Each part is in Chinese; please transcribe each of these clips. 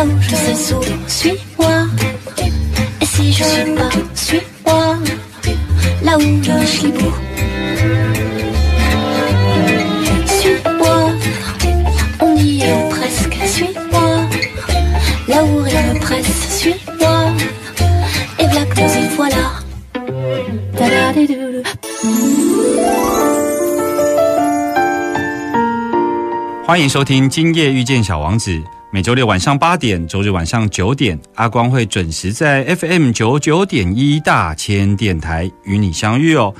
là où je sais sourire, suis-moi. Et si je suis pas, suis-moi, là où je suis beau. Suis-moi, on y est presque, suis-moi. Là où rien ne presse, suis-moi. Et voilà que nous y voilà. Da-da-di-do-do. 欢迎收听《今夜遇见小王子》， 每周六晚上八点，周日晚上九点，阿光会准时在 FM 九九点一大千电台与你相遇哦。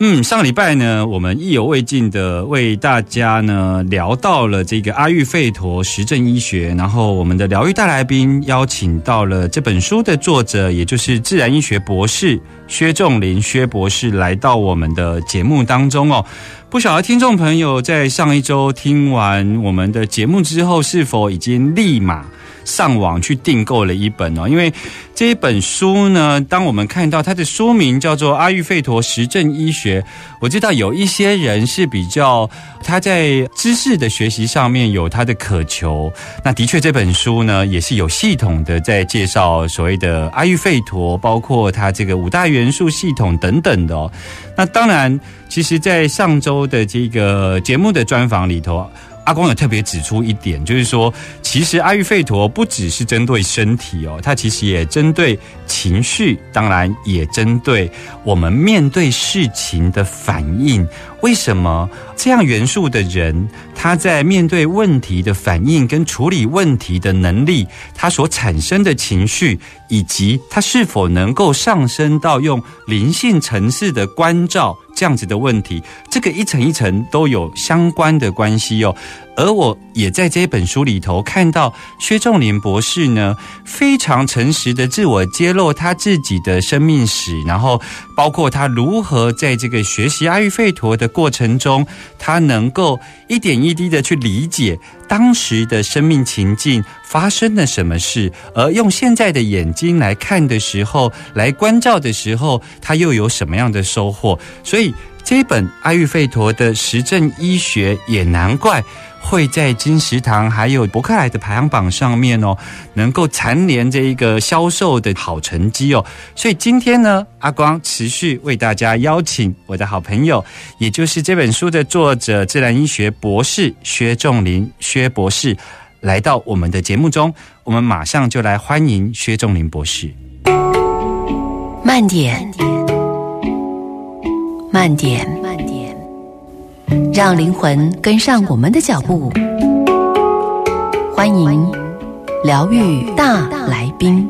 嗯，上个礼拜呢，我们意犹未尽的为大家呢聊到了这个阿育吠陀实证医学，然后我们的疗愈大来宾邀请到了这本书的作者，也就是自然医学博士薛仲林薛博士来到我们的节目当中哦。不晓得听众朋友在上一周听完我们的节目之后，是否已经立马上网去订购了一本哦？因为这一本书呢，当我们看到它的书名叫做《阿育吠陀实证医学》，我知道有一些人是比较他在知识的学习上面有他的渴求。那的确，这本书呢也是有系统的在介绍所谓的阿育吠陀，包括它这个五大元素系统等等的哦。那当然，其实，在上周的这个节目的专访里头，阿光有特别指出一点，就是说，其实阿育吠陀不只是针对身体哦，它其实也针对情绪，当然也针对我们面对事情的反应。为什么这样元素的人，他在面对问题的反应跟处理问题的能力，他所产生的情绪，以及他是否能够上升到用灵性层次的关照这样子的问题，这个一层一层都有相关的关系哦。而我也在这本书里头看到薛仲林博士呢，非常诚实的自我揭露他自己的生命史，然后包括他如何在这个学习阿育吠陀的过程中，他能够一点一滴的去理解当时的生命情境发生了什么事，而用现在的眼睛来看的时候，来关照的时候，他又有什么样的收获？所以这本阿育吠陀的实证医学，也难怪。会在金石堂还有博客来的排行榜上面哦，能够蝉联这一个销售的好成绩哦。所以今天呢，阿光持续为大家邀请我的好朋友，也就是这本书的作者、自然医学博士薛仲林薛博士，来到我们的节目中。我们马上就来欢迎薛仲林博士。慢点，慢点，慢点。让灵魂跟上我们的脚步，欢迎疗愈大来宾。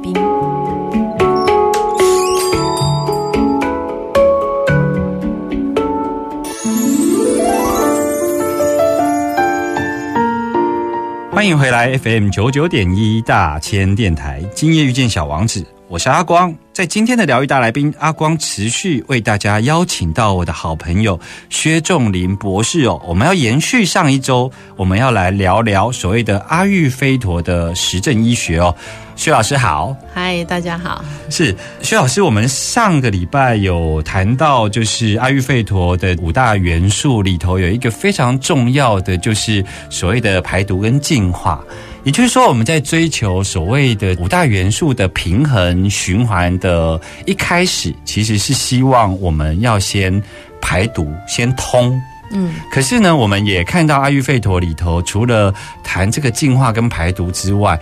欢迎回来 FM 九九点一大千电台，今夜遇见小王子，我是阿光。在今天的疗愈大来宾，阿光持续为大家邀请到我的好朋友薛仲林博士哦。我们要延续上一周，我们要来聊聊所谓的阿育吠陀的实证医学哦。薛老师好，嗨，大家好。是薛老师，我们上个礼拜有谈到，就是阿育吠陀的五大元素里头有一个非常重要的，就是所谓的排毒跟净化。也就是说，我们在追求所谓的五大元素的平衡循环的一开始，其实是希望我们要先排毒，先通，嗯，可是呢，我们也看到阿育吠陀里头，除了谈这个净化跟排毒之外，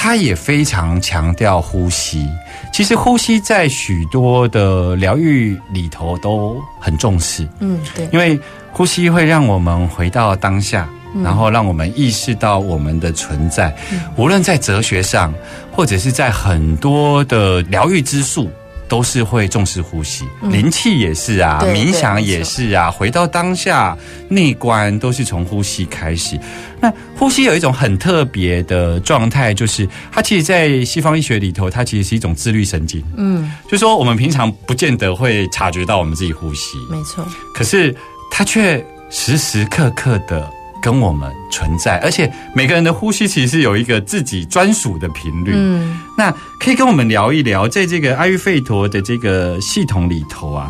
它也非常强调呼吸。其实呼吸在许多的疗愈里头都很重视，嗯，对，因为呼吸会让我们回到当下，然后让我们意识到我们的存在。无论在哲学上，或者是在很多的疗愈之术。都是会重视呼吸，灵气也是啊，对冥想也是啊，回到当下内观都是从呼吸开始。那呼吸有一种很特别的状态，就是它其实，在西方医学里头，它其实是一种自律神经。嗯，就说我们平常不见得会察觉到我们自己呼吸，没错，可是它却时时刻刻的跟我们存在，而且每个人的呼吸其实有一个自己专属的频率。嗯，那可以跟我们聊一聊，在这个阿育吠陀的这个系统里头啊，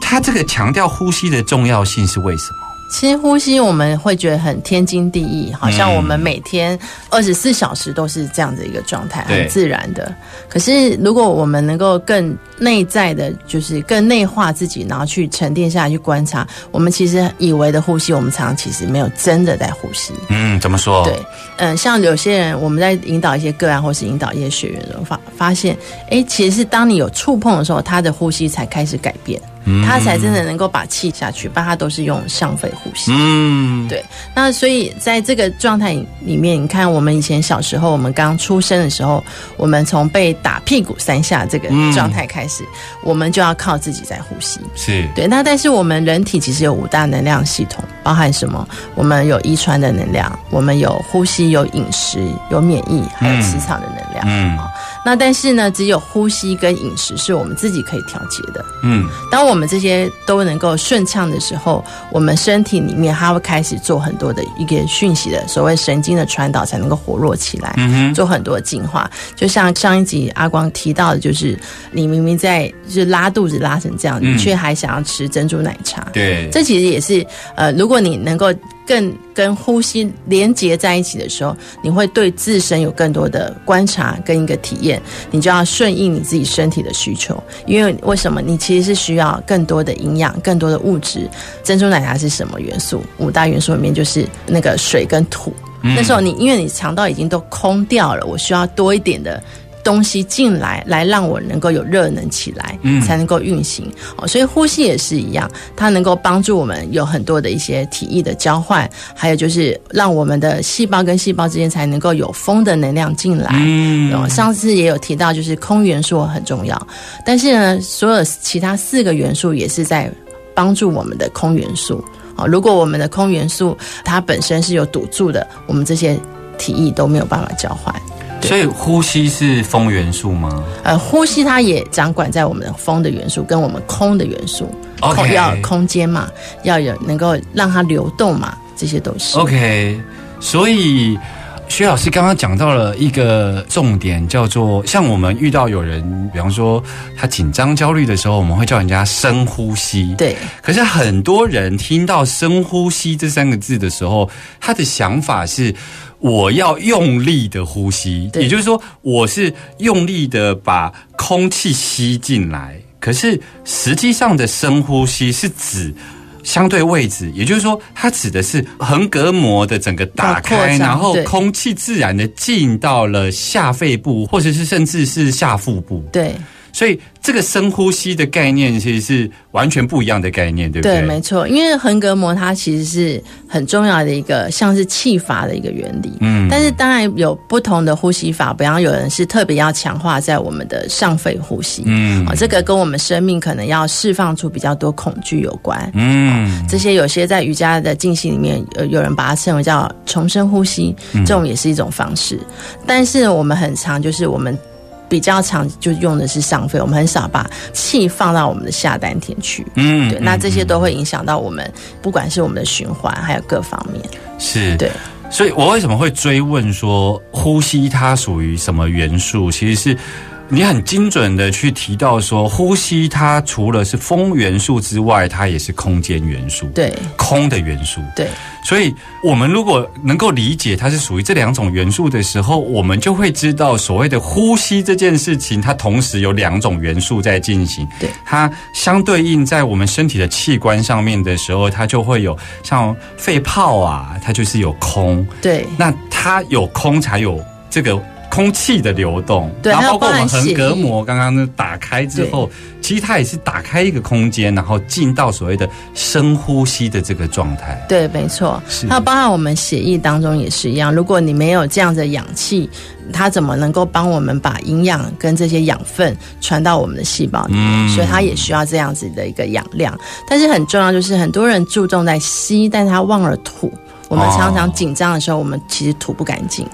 它这个强调呼吸的重要性是为什么？其实呼吸我们会觉得很天经地义，好像我们每天二十四小时都是这样的一个状态，很自然的。可是如果我们能够更内在的，就是更内化自己，然后去沉淀下来去观察，我们其实以为的呼吸，我们常常其实没有真的在呼吸。嗯，怎么说？对，嗯、像有些人，我们在引导一些个案，或是引导一些学员的时候，发发现，哎，其实是当你有触碰的时候，他的呼吸才开始改变，他才真的能够把气下去，不然他都是用上肺呼吸。嗯，对，那所以在这个状态里面，你看我们以前小时候，我们刚出生的时候，我们从被打屁股三下这个状态开始，我们就要靠自己在呼吸。是，对，那但是我们人体其实有五大能量系统，包含什么？我们有遗传的能量，我们有呼吸、有饮食、有免疫，还有磁场的能量。嗯那但是呢，只有呼吸跟饮食是我们自己可以调节的。嗯，当我们这些都能够顺畅的时候，我们身体里面它会开始做很多的一个讯息的所谓神经的传导，才能够活络起来，嗯做很多的进化。就像上一集阿光提到的，就是你明明在就是拉肚子拉成这样，嗯你却还想要吃珍珠奶茶。对，这其实也是呃，如果你能够更跟呼吸连接在一起的时候，你会对自身有更多的观察跟一个体验，你就要顺应你自己身体的需求。因为为什么？你其实是需要更多的营养、更多的物质。珍珠奶茶是什么元素？五大元素里面就是那个水跟土。那时候你因为你肠道已经都空掉了，我需要多一点的。东西进来，来让我能够有热能起来，嗯才能够运行哦。所以呼吸也是一样，它能够帮助我们有很多的一些体液的交换，还有就是让我们的细胞跟细胞之间才能够有风的能量进来。嗯哦，上次也有提到，就是空元素很重要，但是呢，所有其他四个元素也是在帮助我们的空元素。哦，如果我们的空元素它本身是有堵住的，我们这些体液都没有办法交换。对所以呼吸是风元素吗？呃，呼吸它也掌管在我们的风的元素跟我们空的元素要有空间嘛，要有能够让它流动嘛，这些都是。OK，所以薛老师刚刚讲到了一个重点，叫做像我们遇到有人，比方说他紧张焦虑的时候，我们会叫人家深呼吸。。对，可是很多人听到“深呼吸”这三个字的时候，他的想法是我要用力的呼吸，对也就是说，我是用力的把空气吸进来。可是实际上的深呼吸是指相对位置，也就是说，它指的是横膈膜的整个打开，然后空气自然的进到了下肺部，或者是甚至是下腹部。对，所以这个深呼吸的概念其实是完全不一样的概念，对不对？对，没错，因为横膈膜它其实是很重要的一个像是气阀的一个原理。嗯但是当然有不同的呼吸法，比方有人是特别要强化在我们的上肺呼吸，嗯哦，这个跟我们生命可能要释放出比较多恐惧有关。嗯这些有些在瑜伽的进行里面，有有人把它称为叫重生呼吸，这种也是一种方式。但是我们很常就是我们比较常就用的是上肺，我们很少把气放到我们的下丹田去。嗯对，那这些都会影响到我们，不管是我们的循环，还有各方面。是对，所以我为什么会追问说呼吸它属于什么元素？其实是你很精准的去提到说，呼吸它除了是风元素之外，它也是空间元素，对空的元素。对所以，我们如果能够理解它是属于这两种元素的时候，我们就会知道所谓的呼吸这件事情，它同时有两种元素在进行。对它相对应在我们身体的器官上面的时候，它就会有像肺泡啊，它就是有空。对那它有空才有这个空气的流动，对然后包括我们横还有包含血液膈膜刚刚呢打开之后，其实它也是打开一个空间，然后进到所谓的深呼吸的这个状态。对，没错那。包含我们血液当中也是一样，如果你没有这样的氧气，它怎么能够帮我们把营养跟这些养分传到我们的细胞里面？嗯所以它也需要这样子的一个养量。但是很重要就是很多人注重在吸，但是他忘了吐。我们常常紧张的时候，我们其实吐不干净。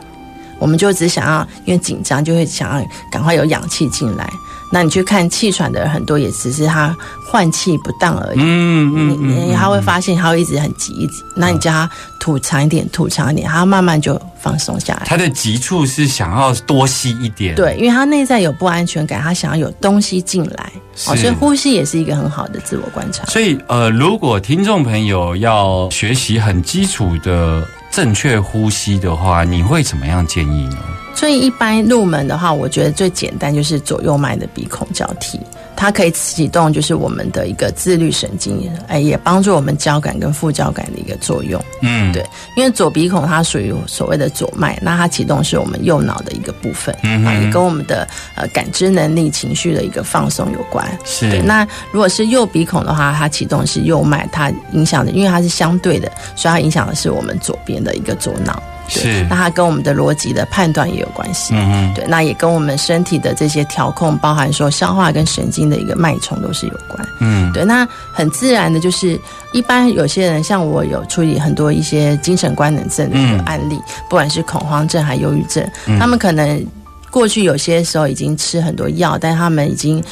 我们就只想要，因为紧张就会想要赶快有氧气进来。那你去看气喘的人很多，也只是他换气不当而已。嗯嗯嗯他会发现他会一直很急，一直，那你叫他吐长一点，吐长一点，他慢慢就放松下来。他的急处是想要多吸一点，，对，因为他内在有不安全感，他想要有东西进来，哦，所以呼吸也是一个很好的自我观察。所以呃，如果听众朋友要学习很基础的正确呼吸的话，你会怎么样建议呢？所以一般入门的话，我觉得最简单就是左右脉的鼻孔交替，它可以启动就是我们的一个自律神经，哎，也帮助我们交感跟副交感的一个作用。嗯，对，因为左鼻孔它属于所谓的左脉，那它启动是我们右脑的一个部分，嗯也跟我们的呃感知能力、情绪的一个放松有关。是对，那如果是右鼻孔的话，它启动是右脉，它影响的，因为它是相对的，所以它影响的是我们左边的一个左脑。对是。那它跟我们的逻辑的判断也有关系。嗯嗯，对，那也跟我们身体的这些调控，包含说消化跟神经的一个脉冲都是有关。嗯，对，那很自然的就是，一般有些人像我有处理很多一些精神官能症的一个嗯案例，不管是恐慌症还忧郁症，他们可能过去有些时候已经吃很多药，但他们已经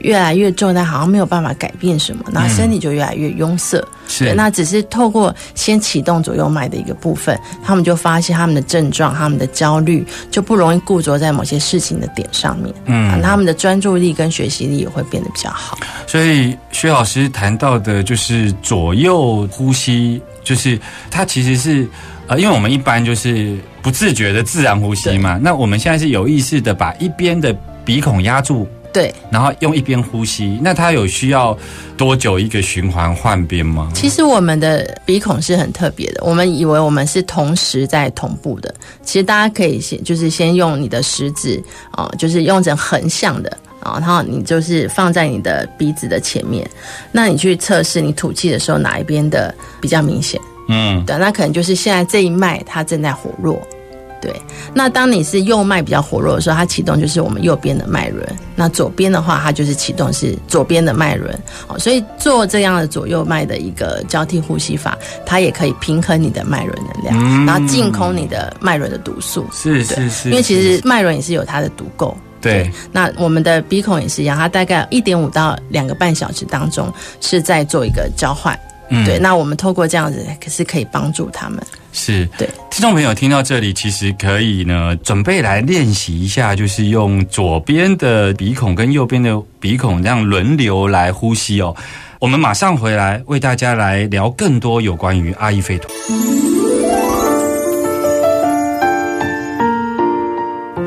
越来越重，但好像没有办法改变什么，然后身体就越来越壅塞。嗯是那只是透过先启动左右脉的一个部分，他们就发现他们的症状、他们的焦虑就不容易固着在某些事情的点上面，嗯啊，他们的专注力跟学习力也会变得比较好。所以薛老师谈到的就是左右呼吸，就是它其实是呃，因为我们一般就是不自觉的自然呼吸嘛，那我们现在是有意识的把一边的鼻孔压住。对，然后用一边呼吸，那它有需要多久一个循环换边吗？其实我们的鼻孔是很特别的，我们以为我们是同时在同步的，其实大家可以先就是先用你的食指啊、就是用成横向的。啊，然后你就是放在你的鼻子的前面，那你去测试你吐气的时候哪一边的比较明显？嗯，对，那可能就是现在这一脉它正在活络。对，那当你是右脉比较活络的时候，它启动就是我们右边的脉轮；那左边的话，它就是启动是左边的脉轮。哦，所以做这样的左右脉的一个交替呼吸法，它也可以平衡你的脉轮能量，嗯然后净空你的脉轮的毒素。是对是是，因为其实脉轮也是有它的毒垢。对那我们的鼻孔也是一样，它大概一点五到两个半小时当中是在做一个交换。嗯对，那我们透过这样子，可是可以帮助他们。是对听众朋友听到这里，其实可以呢准备来练习一下，就是用左边的鼻孔跟右边的鼻孔这样轮流来呼吸哦。我们马上回来为大家来聊更多有关于阿育吠陀。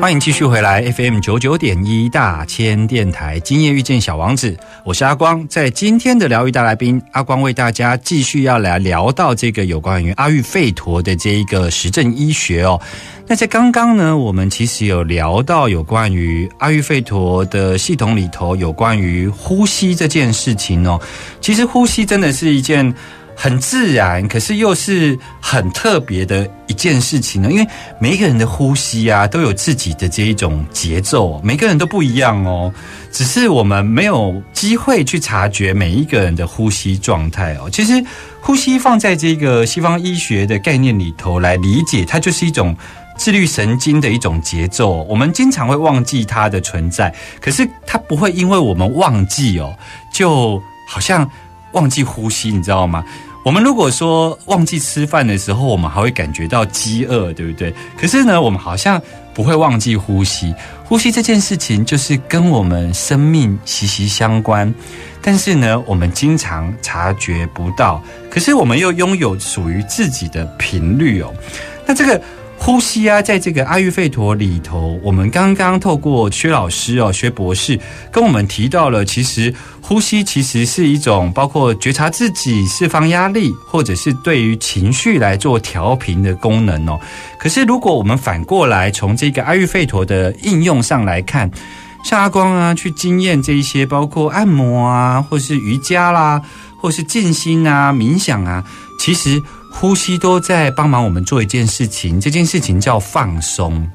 欢迎继续回来 FM 九九点一大千电台，今夜遇见小王子，我是阿光。在今天的疗愈大来宾，阿光为大家继续要来聊到这个有关于阿育吠陀的这一个实证医学哦。那在刚刚呢，我们其实有聊到有关于阿育吠陀的系统里头，有关于呼吸这件事情哦。其实呼吸真的是一件。很自然，可是又是很特别的一件事情呢。因为每一个人的呼吸啊，都有自己的这一种节奏，每个人都不一样哦。只是我们没有机会去察觉每一个人的呼吸状态哦。其实呼吸放在这个西方医学的概念里头来理解，它就是一种。自律神经的一种节奏，我们经常会忘记它的存在，可是它不会因为我们忘记哦，就好像忘记呼吸，你知道吗？我们如果说忘记吃饭的时候，我们还会感觉到饥饿，对不对？可是呢，我们好像不会忘记呼吸。呼吸这件事情就是跟我们生命息息相关，但是呢，我们经常察觉不到。可是我们又拥有属于自己的频率哦。那这个。呼吸啊，在这个阿育吠陀里头，我们刚刚透过薛老师哦，薛博士跟我们提到了，其实呼吸其实是一种包括觉察自己、释放压力，或者是对于情绪来做调频的功能哦。可是如果我们反过来从这个阿育吠陀的应用上来看，像阿光啊，去经验这一些，包括按摩啊，或是瑜伽啦，或是静心啊、冥想啊，其实。呼吸都在帮忙我们做一件事情，这件事情叫放松。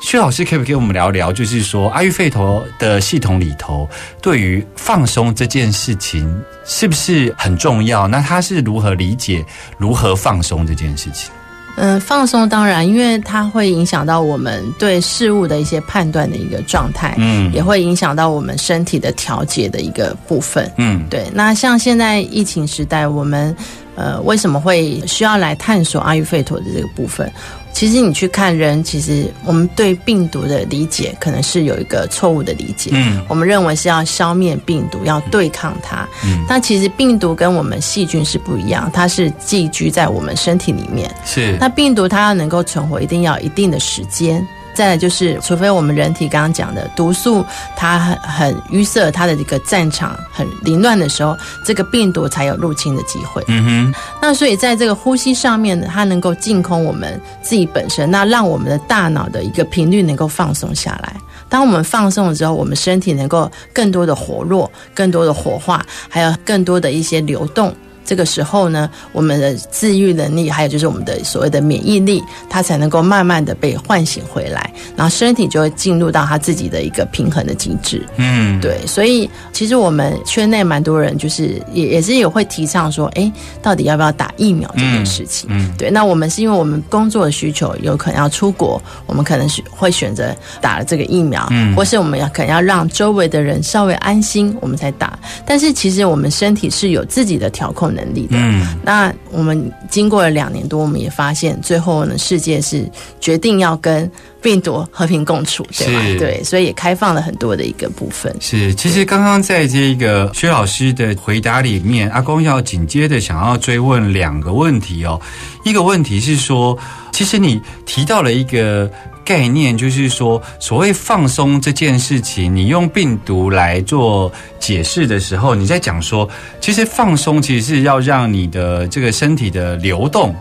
薛老师可不可以跟我们聊聊？就是说，阿育吠陀的系统里头，对于放松这件事情是不是很重要？那他是如何理解如何放松这件事情？嗯，放松当然，因为它会影响到我们对事物的一些判断的一个状态，嗯，也会影响到我们身体的调节的一个部分，嗯，对。那像现在疫情时代，我们。呃，为什么会需要来探索阿育吠陀的这个部分？其实你去看人，其实我们对病毒的理解可能是有一个错误的理解。嗯，我们认为是要消灭病毒，要对抗它。嗯，但其实病毒跟我们细菌是不一样，它是寄居在我们身体里面。是，那病毒它要能够存活，一定要一定的时间。再来就是，除非我们人体刚刚讲的毒素它很很淤塞，它的一个战场很凌乱的时候，这个病毒才有入侵的机会。嗯哼。那所以在这个呼吸上面呢，它能够净空我们自己本身，那让我们的大脑的一个频率能够放松下来。当我们放松了之后，我们身体能够更多的活络，更多的活化，还有更多的一些流动。这个时候呢，我们的自愈能力，还有就是我们的所谓的免疫力，它才能够慢慢的被唤醒回来，然后身体就会进入到它自己的一个平衡的机制。嗯，对，所以其实我们圈内蛮多人就是也也是有会提倡说，哎，到底要不要打疫苗这件事情？嗯，对，那我们是因为我们工作的需求，有可能要出国，我们可能是会选择打了这个疫苗，嗯，或是我们要可能要让周围的人稍微安心，我们才打。但是其实我们身体是有自己的调控。能力的，嗯，那我们经过了两年多，我们也发现，最后呢，世界是决定要跟病毒和平共处，对吧？对，所以也开放了很多的一个部分。是，其实刚刚在这个薛老师的回答里面，阿公要紧接着想要追问两个问题哦。一个问题是说，其实你提到了一个。概念就是说，所谓放松这件事情，你用病毒来做解释的时候，你在讲说，其实放松其实是要让你的这个身体的流动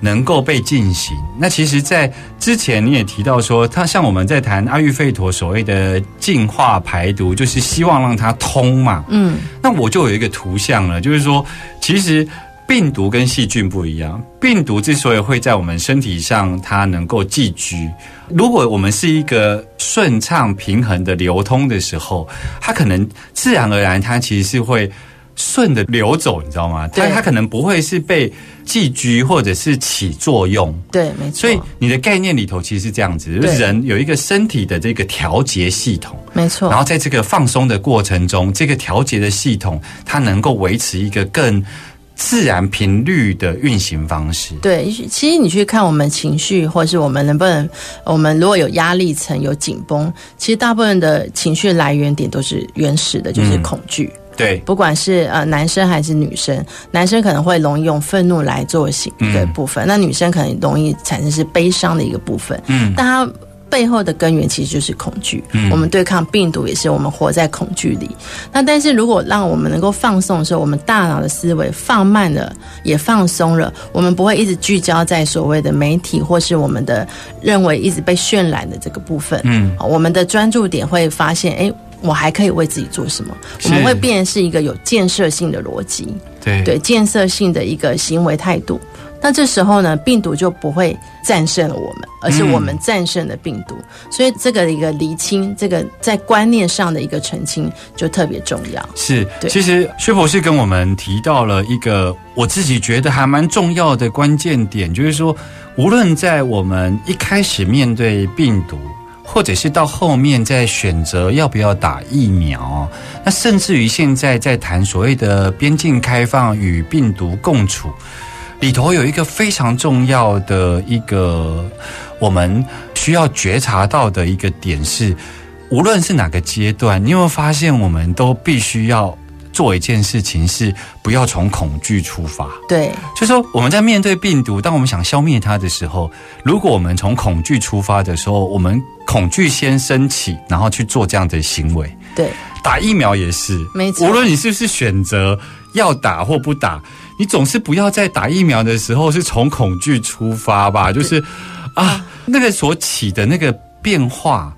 能够被进行。那其实，在之前你也提到说，它像我们在谈阿育吠陀所谓的净化排毒，就是希望让它通嘛。嗯，那我就有一个图像了，就是说，其实。病毒跟细菌不一样，病毒之所以会在我们身体上，它能够寄居。如果我们是一个顺畅平衡的流通的时候，它可能自然而然，它其实是会顺的流走，你知道吗？它它可能不会是被寄居或者是起作用。对，没错。所以你的概念里头其实是这样子，就是人有一个身体的这个调节系统，没错。然后在这个放松的过程中，这个调节的系统它能够维持一个更。自然频率的运行方式。对，其实你去看我们情绪，或者是我们能不能，我们如果有压力层、有紧绷，其实大部分的情绪来源点都是原始的，就是恐惧。对，不管是呃男生还是女生，男生可能会容易用愤怒来做形的部分，那女生可能容易产生是悲伤的一个部分。嗯，但他。背后的根源其实就是恐惧。嗯，我们对抗病毒也是我们活在恐惧里。那但是如果让我们能够放松的时候，我们大脑的思维放慢了，也放松了，我们不会一直聚焦在所谓的媒体或是我们的认为一直被渲染的这个部分。嗯，我们的专注点会发现，哎，我还可以为自己做什么？我们会变是一个有建设性的逻辑。对对，建设性的一个行为态度。那这时候呢，病毒就不会战胜了我们，而是我们战胜了病毒。所以这个一个厘清，这个在观念上的一个澄清就特别重要。是，其实薛博士跟我们提到了一个我自己觉得还蛮重要的关键点，就是说，无论在我们一开始面对病毒。或者是到后面再选择要不要打疫苗，那甚至于现在在谈所谓的边境开放与病毒共处，里头有一个非常重要的一个我们需要觉察到的一个点是，无论是哪个阶段，你有没有发现，我们都必须要做一件事情，是不要从恐惧出发。对，就是说我们在面对病毒，当我们想消灭它的时候，如果我们从恐惧出发的时候，我们恐惧先升起，然后去做这样的行为。对，打疫苗也是，没错无论你是不是选择要打或不打，你总是不要在打疫苗的时候是从恐惧出发吧？就是啊，那个所起的那个变化，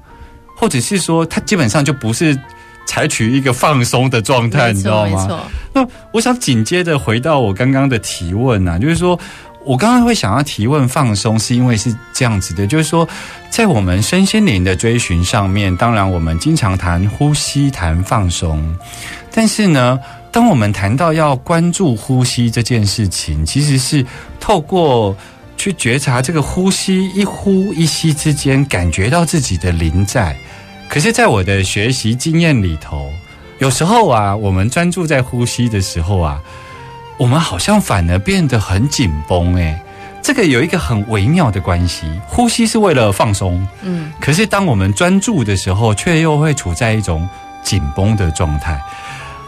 或者是说，它基本上就不是采取一个放松的状态，你知道吗？那我想紧接着回到我刚刚的提问啊，就是说我刚刚会想要提问放松，是因为是这样子的，就是说在我们身心灵的追寻上面，当然我们经常谈呼吸、谈放松，但是呢，当我们谈到要关注呼吸这件事情，其实是透过。去觉察这个呼吸一呼一吸之间，感觉到自己的临在。可是，在我的学习经验里头，有时候啊，我们专注在呼吸的时候啊，我们好像反而变得很紧绷。诶，这个有一个很微妙的关系。呼吸是为了放松，嗯，可是当我们专注的时候，却又会处在一种紧绷的状态。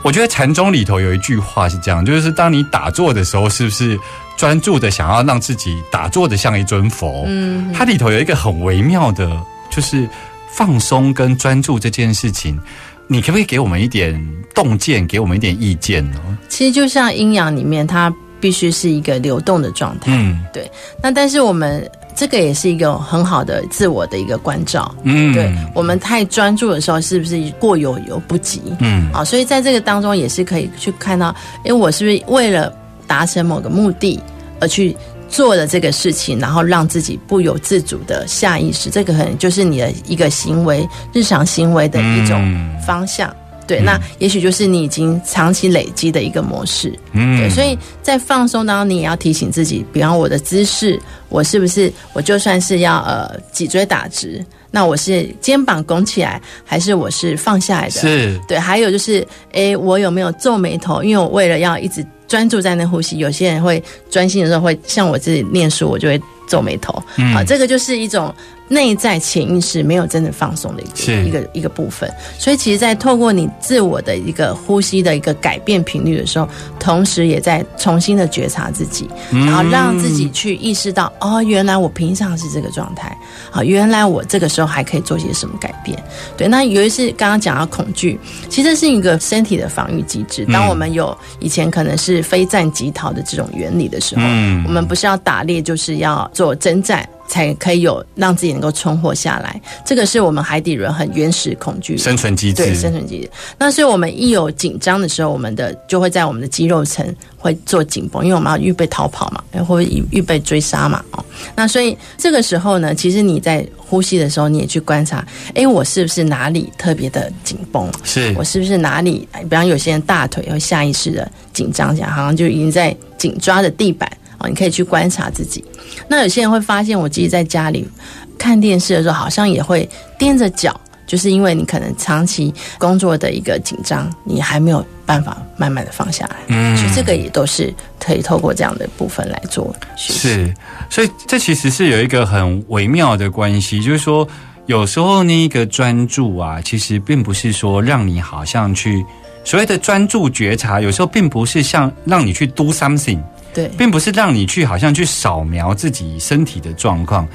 我觉得禅宗里头有一句话是这样，就是当你打坐的时候，是不是专注的想要让自己打坐的像一尊佛？嗯，它里头有一个很微妙的，就是放松跟专注这件事情。你可不可以给我们一点洞见，给我们一点意见呢？其实就像阴阳里面，它必须是一个流动的状态。嗯对那但是我们这个也是一个很好的自我的一个关照。嗯对我们太专注的时候，是不是过犹犹不及？嗯啊，所以在这个当中也是可以去看到，诶，我是不是为了达成某个目的而去做了这个事情，然后让自己不由自主的下意识，这个可能就是你的一个行为，日常行为的一种嗯方向。对，那也许就是你已经长期累积的一个模式。嗯对，所以在放松当中，你也要提醒自己，比方我的姿势，我是不是我就算是要呃脊椎打直，那我是肩膀拱起来，还是我是放下来的？是对，还有就是，诶，我有没有皱眉头？因为我为了要一直专注在那呼吸，有些人会专心的时候会像我自己念书，我就会皱眉头。嗯啊，这个就是一种内在潜意识没有真的放松的一个一个一个部分。所以，其实，在透过你自我的一个呼吸的一个改变频率的时候，同时也在重新的觉察自己，嗯然后让自己去意识到，哦，原来我平常是这个状态，好，原来我这个时候还可以做些什么改变。对，那尤其是刚刚讲到恐惧，其实是一个身体的防御机制。当我们有以前可能是非战即逃的这种原理的时候，嗯我们不是要打猎，就是要做征战。才可以有让自己能够存活下来，这个是我们海底人很原始恐惧生存机制，对生存机制。那所以我们一有紧张的时候，我们的就会在我们的肌肉层会做紧绷，因为我们要预备逃跑嘛，或者预预备追杀嘛。哦，那所以这个时候呢，其实你在呼吸的时候，你也去观察，诶，我是不是哪里特别的紧绷？是我是不是哪里？比方有些人大腿会下意识的紧张起来，好像就已经在紧抓着地板哦。你可以去观察自己。那有些人会发现，我自己在家里看电视的时候，好像也会踮着脚，就是因为你可能长期工作的一个紧张，你还没有办法慢慢的放下来。嗯所以这个也都是可以透过这样的部分来做学习。是，所以这其实是有一个很微妙的关系，就是说，有时候那个专注啊，其实并不是说让你好像去所谓的专注觉察，有时候并不是像让你去 do something，对并不是让你去好像去扫描自己身体的状况，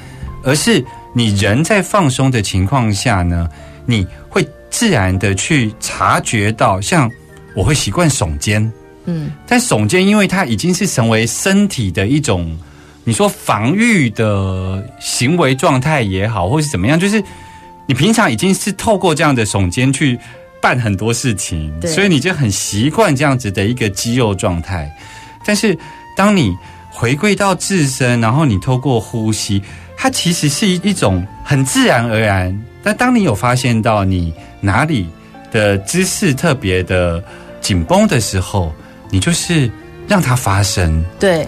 而是你人在放松的情况下呢，你会自然的去察觉到，像我会习惯耸肩。嗯，但耸肩，因为它已经是成为身体的一种，你说防御的行为状态也好，或是怎么样，就是你平常已经是透过这样的耸肩去办很多事情，所以你就很习惯这样子的一个肌肉状态。但是当你回归到自身，然后你透过呼吸，它其实是一一种很自然而然。但当你有发现到你哪里的姿势特别的紧绷的时候，你就是让它发生，对，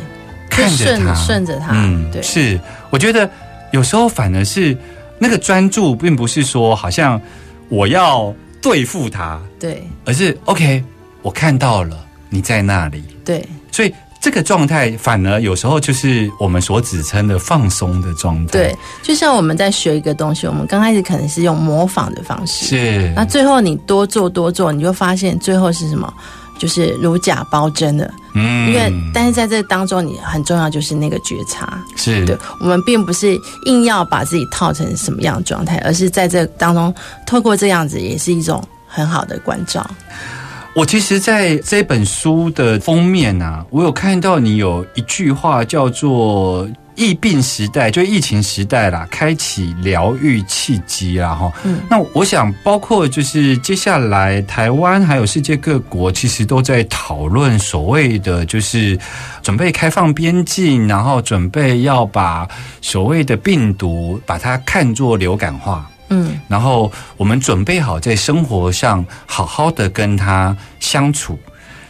看着它，顺着它，嗯，对，是。我觉得有时候反而是那个专注并不是说好像我要对付它，对而是 OK，我看到了你在那里，对所以这个状态反而有时候就是我们所指称的放松的状态。对，，就像我们在学一个东西，我们刚开始可能是用模仿的方式，是那最后你多做多做，你就发现最后是什么？就是如假包真的，嗯因为但是在这当中，你很重要就是那个觉察。是对我们并不是硬要把自己套成什么样的状态，而是在这当中，透过这样子也是一种很好的关照。我其实在这本书的封面啊，我有看到你有一句话叫做“疫病时代”，就疫情时代啦，开启疗愈契机啦，哈。嗯那我想，包括就是接下来台湾还有世界各国，其实都在讨论所谓的就是准备开放边境，然后准备要把所谓的病毒把它看作流感化。嗯，然后我们准备好在生活上好好的跟他相处。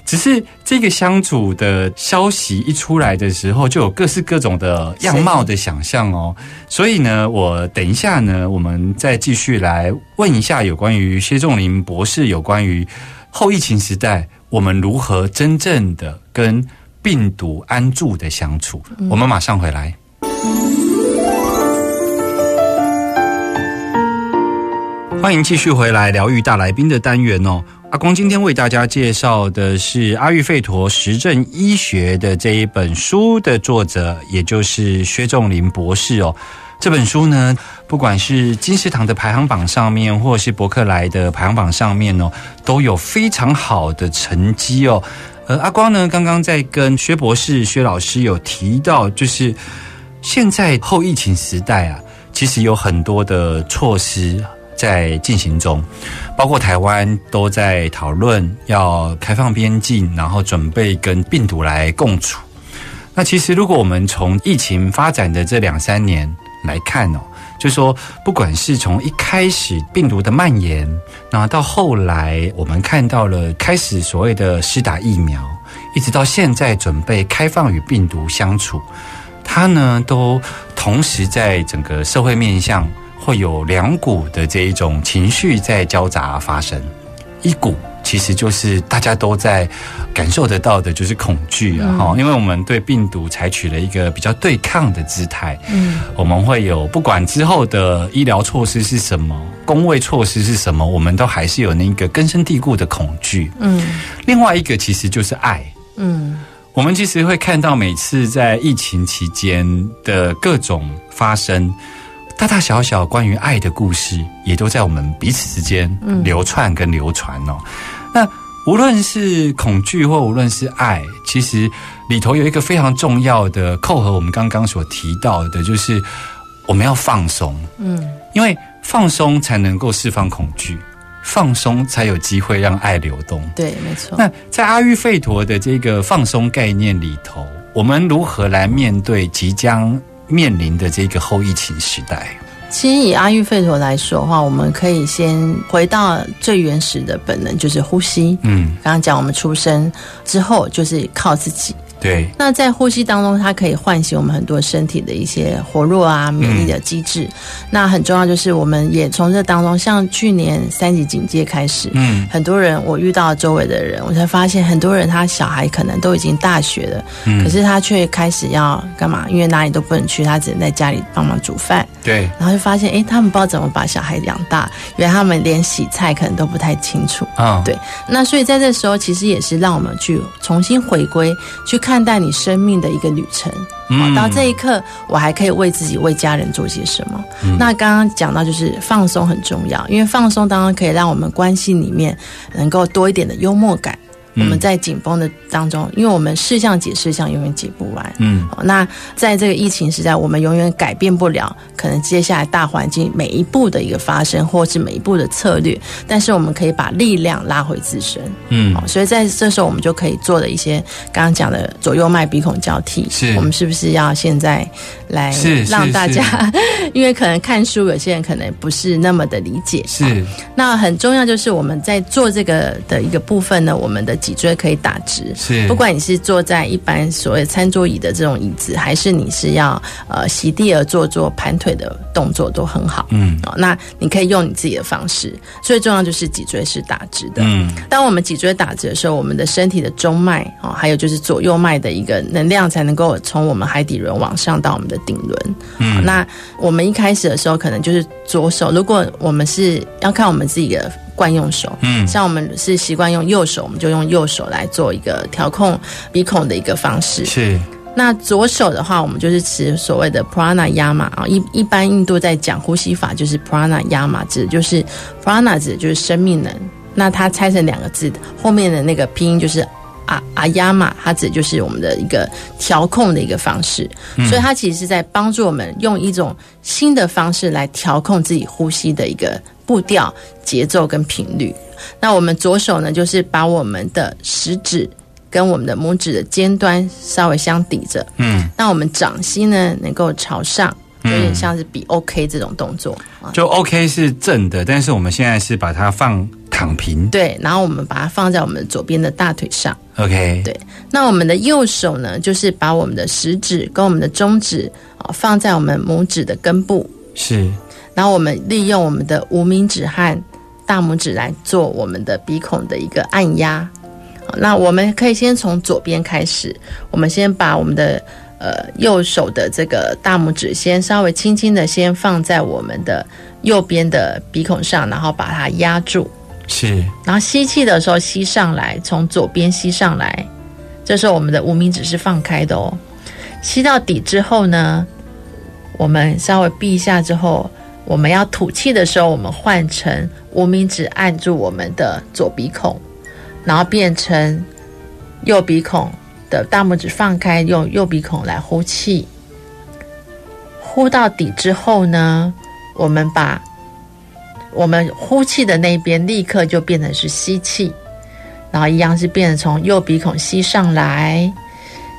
只是这个相处的消息一出来的时候，就有各式各种的样貌的想象哦。所以呢，我等一下呢，我们再继续来问一下有关于薛仲林博士有关于后疫情时代我们如何真正的跟病毒安住的相处。我们马上回来。欢迎继续回来疗愈大来宾的单元哦。阿光今天为大家介绍的是阿育吠陀实证医学的这一本书的作者，也就是薛仲林博士哦。这本书呢，不管是金石堂的排行榜上面，或是博客来的排行榜上面哦，都有非常好的成绩哦。而阿光呢，刚刚在跟薛博士、薛老师有提到，就是现在后疫情时代啊，其实有很多的措施在进行中，包括台湾都在讨论要开放边境，然后准备跟病毒来共处。那其实，如果我们从疫情发展的这两三年来看哦，就说不管是从一开始病毒的蔓延，那到后来我们看到了开始所谓的施打疫苗，一直到现在准备开放与病毒相处，它呢都同时在整个社会面向会有两股的这一种情绪在交杂发生，一股其实就是大家都在感受得到的，就是恐惧啊，哈、因为我们对病毒采取了一个比较对抗的姿态，嗯，我们会有不管之后的医疗措施是什么，工位措施是什么，我们都还是有那个根深蒂固的恐惧。嗯。另外一个其实就是爱，嗯。我们其实会看到每次在疫情期间的各种发生，大大小小关于爱的故事，也都在我们彼此之间流窜跟流传哦。那无论是恐惧或无论是爱，其实里头有一个非常重要的扣合我们刚刚所提到的，就是我们要放松，嗯，因为放松才能够释放恐惧，放松才有机会让爱流动。对，没错。那在阿育吠陀的这个放松概念里头，我们如何来面对即将面临的这个后疫情时代？其实以阿育吠陀来说的话，我们可以先回到最原始的本能，就是呼吸。嗯，刚刚讲我们出生之后就是靠自己，对，那在呼吸当中，它可以唤醒我们很多身体的一些活络啊、免疫的机制。那很重要就是，我们也从这当中，像去年三级警戒开始，嗯很多人我遇到周围的人，我才发现很多人他小孩可能都已经大学了，嗯可是他却开始要干嘛？因为哪里都不能去，他只能在家里帮忙煮饭。对，然后就发现，哎，他们不知道怎么把小孩养大，原来他们连洗菜可能都不太清楚。啊、对那所以在这时候，其实也是让我们去重新回归，去看待你生命的一个旅程。好到这一刻，我还可以为自己、为家人做些什么？嗯那刚刚讲到，就是放松很重要，因为放松当然可以让我们关系里面能够多一点的幽默感。嗯。我们在紧绷的当中，因为我们事项解事项永远解不完。嗯。哦那在这个疫情时代，我们永远改变不了可能接下来大环境每一步的一个发生，或是每一步的策略，但是我们可以把力量拉回自身。嗯。好，所以在这时候，我们就可以做的一些刚刚讲的左右脉鼻孔交替，是。我们是不是要现在来让大家？因为可能看书，有些人可能不是那么的理解。是那很重要就是我们在做这个的一个部分呢，我们的脊椎可以打直。是不管你是坐在一般所谓餐桌椅的这种椅子，还是你是要呃席地而坐做盘腿的动作，都很好。嗯哦，那你可以用你自己的方式。最重要就是脊椎是打直的。嗯当我们脊椎打直的时候，我们的身体的中脉哦，还有就是左右脉的一个能量才能够从我们海底轮往上到我们的顶轮。嗯，那我们一开始的时候可能就是左手，如果我们是要看我们自己的惯用手，嗯像我们是习惯用右手，我们就用右手来做一个调控鼻孔的一个方式。是那左手的话，我们就是持所谓的 prana yama 啊，一一般印度在讲呼吸法，就是 prana yama，指的就是 prana 指的就是生命能。那它拆成两个字，后面的那个拼音就是阿阿亚玛，它指的就是我们的一个调控的一个方式。所以它其实是在帮助我们用一种新的方式来调控自己呼吸的一个步调、节奏跟频率。那我们左手呢，就是把我们的食指跟我们的拇指的尖端稍微相抵着，嗯，那我们掌心呢能够朝上，有点像是比 OK 这种动作啊。就 OK 是正的，但是我们现在是把它放躺平对，然后我们把它放在我们左边的大腿上。，OK，对那我们的右手呢，就是把我们的食指跟我们的中指啊放在我们拇指的根部，是然后我们利用我们的无名指和大拇指来做我们的鼻孔的一个按压。好那我们可以先从左边开始，我们先把我们的呃右手的这个大拇指先稍微轻轻的先放在我们的右边的鼻孔上，然后把它压住。是然后吸气的时候吸上来，从左边吸上来，这时候我们的无名指是放开的哦。吸到底之后呢，我们稍微闭一下之后，我们要吐气的时候，我们换成无名指按住我们的左鼻孔，然后变成右鼻孔的大拇指放开，用右鼻孔来呼气。呼到底之后呢，我们把我们呼气的那边立刻就变成是吸气，然后一样是变成从右鼻孔吸上来，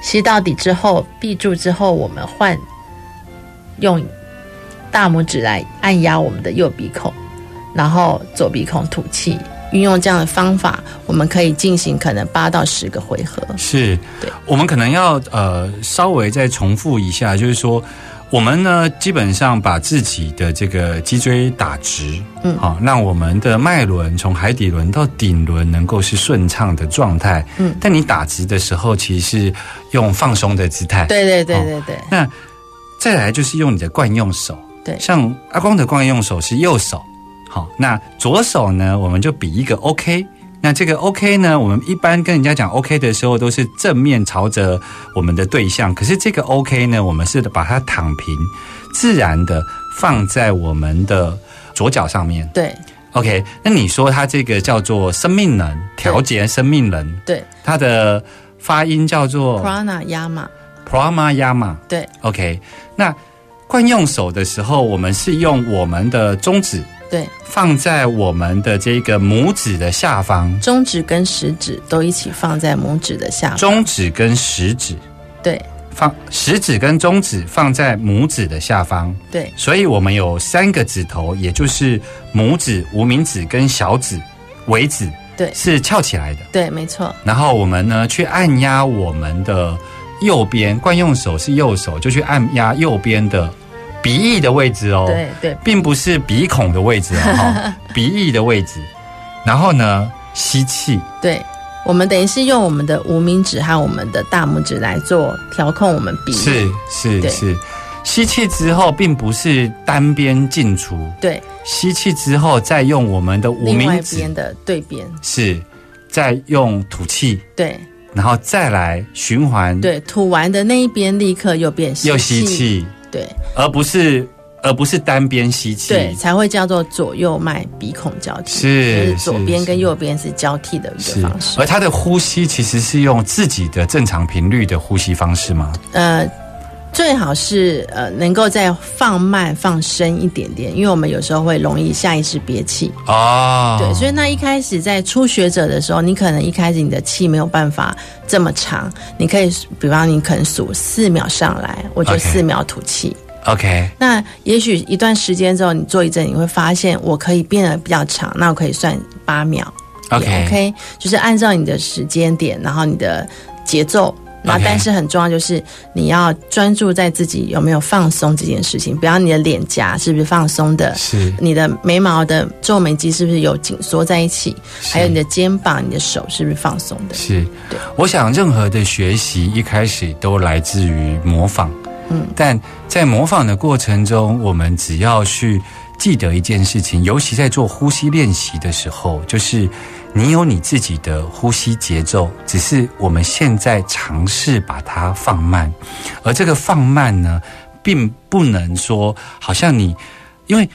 吸到底之后闭住之后，我们换用大拇指来按压我们的右鼻孔，然后左鼻孔吐气。运用这样的方法，我们可以进行可能八到十个回合。是对，我们可能要呃稍微再重复一下，就是说。我们呢，基本上把自己的这个脊椎打直，嗯好、让我们的脉轮从海底轮到顶轮能够是顺畅的状态。嗯但你打直的时候，其实是用放松的姿态。对对对好对对那再来就是用你的惯用手，对像阿光的惯用手是右手，好，那左手呢，我们就比一个 OK。那这个 OK 呢，我们一般跟人家讲 OK 的时候，都是正面朝着我们的对象。可是这个 OK 呢，我们是把它躺平，自然的放在我们的左脚上面。对 OK，那你说它这个叫做生命能调节生命能，对它的发音叫做 prana yama，prana yama。对 OK，那惯用手的时候，我们是用我们的中指对，放在我们的这个拇指的下方，中指跟食指都一起放在拇指的下方。中指跟食指。对。放食指跟中指放在拇指的下方，对。所以我们有三个指头，也就是拇指、无名指跟小指、尾指对。是翘起来的。对，没错，然后我们呢去按压我们的右边，惯用手是右手，就去按压右边的鼻翼的位置哦。对对并不是鼻孔的位置哦，哈 鼻翼的位置。然后呢，吸气，对。我们等于是用我们的无名指和我们的大拇指来做调控我们鼻翼。是是是。吸气之后，并不是单边进出，对，吸气之后再用我们的无名指一边，的对边，是再用吐气，对然后再来循环，，对，吐完的那一边立刻又变吸又吸，气，对而不是而不是单边吸气，对，才会叫做左右脉鼻孔交替，是就是左是边跟右边是交替的一是个方式而。他的呼吸其实是用自己的正常频率的呼吸方式吗？呃，最好是呃能够再放慢放深一点点，因为我们有时候会容易下意识憋气。哦，对，所以那一开始在初学者的时候，你可能一开始你的气没有办法这么长，你可以比方你可能数四秒上来，我就四秒吐气。OK，那也许一段时间之后，你做一阵，你会发现我可以变得比较长，那我可以算八秒。也 OK OK，就是按照你的时间点，然后你的节奏。那但是很重要，就是你要专注在自己有没有放松这件事情，不要你的脸颊是不是放松的，是。你的眉毛的皱眉肌是不是有紧缩在一起，是。还有你的肩膀、你的手是不是放松的？是。对，我想任何的学习一开始都来自于模仿，嗯。但在模仿的过程中，我们只要去记得一件事情，尤其在做呼吸练习的时候，就是你有你自己的呼吸节奏，只是我们现在尝试把它放慢，而这个放慢呢，并不能说好像你因为。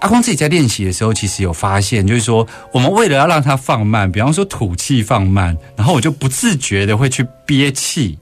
阿光自己在练习的时候，其实有发现，就是说，我们为了要让它放慢，比方说吐气放慢，然后我就不自觉的会去憋气，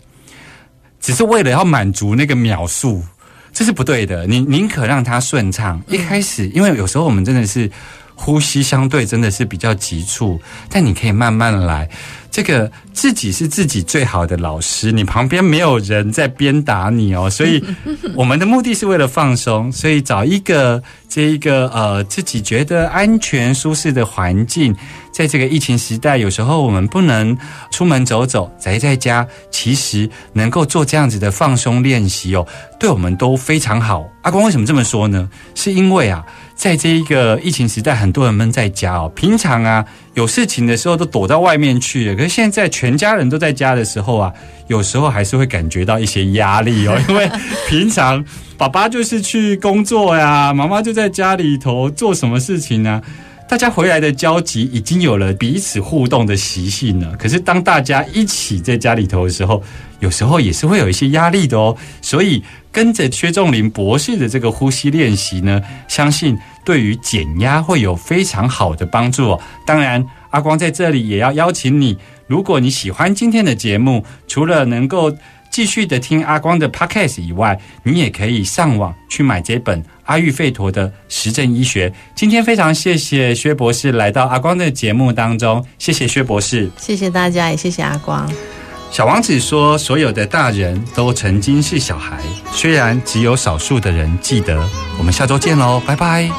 只是为了要满足那个秒数，这是不对的。你宁可让它顺畅。一开始，因为有时候我们真的是呼吸相对真的是比较急促，但你可以慢慢来。这个自己是自己最好的老师，你旁边没有人在鞭打你哦，所以 我们的目的是为了放松，所以找一个这一个呃自己觉得安全舒适的环境，在这个疫情时代，有时候我们不能出门走走，宅在家，其实能够做这样子的放松练习哦，对我们都非常好。阿光为什么这么说呢？是因为啊，在这一个疫情时代，很多人闷在家哦，平常啊有事情的时候都躲到外面去了，可是现在全家人都在家的时候啊，有时候还是会感觉到一些压力哦，因为 平常爸爸就是去工作呀，妈妈就在家里头做什么事情呢、大家回来的交集已经有了彼此互动的习性了，可是当大家一起在家里头的时候，有时候也是会有一些压力的哦。所以跟着薛仲林博士的这个呼吸练习呢，相信对于减压会有非常好的帮助哦。当然，阿光在这里也要邀请你，如果你喜欢今天的节目，除了能够继续的听阿光的 podcast 以外，你也可以上网去买这本阿育吠陀的实证医学。今天非常谢谢薛博士来到阿光的节目当中，谢谢薛博士。谢谢大家，也谢谢阿光。小王子说：“所有的大人都曾经是小孩，虽然只有少数的人记得。”我们下周见喽，拜拜。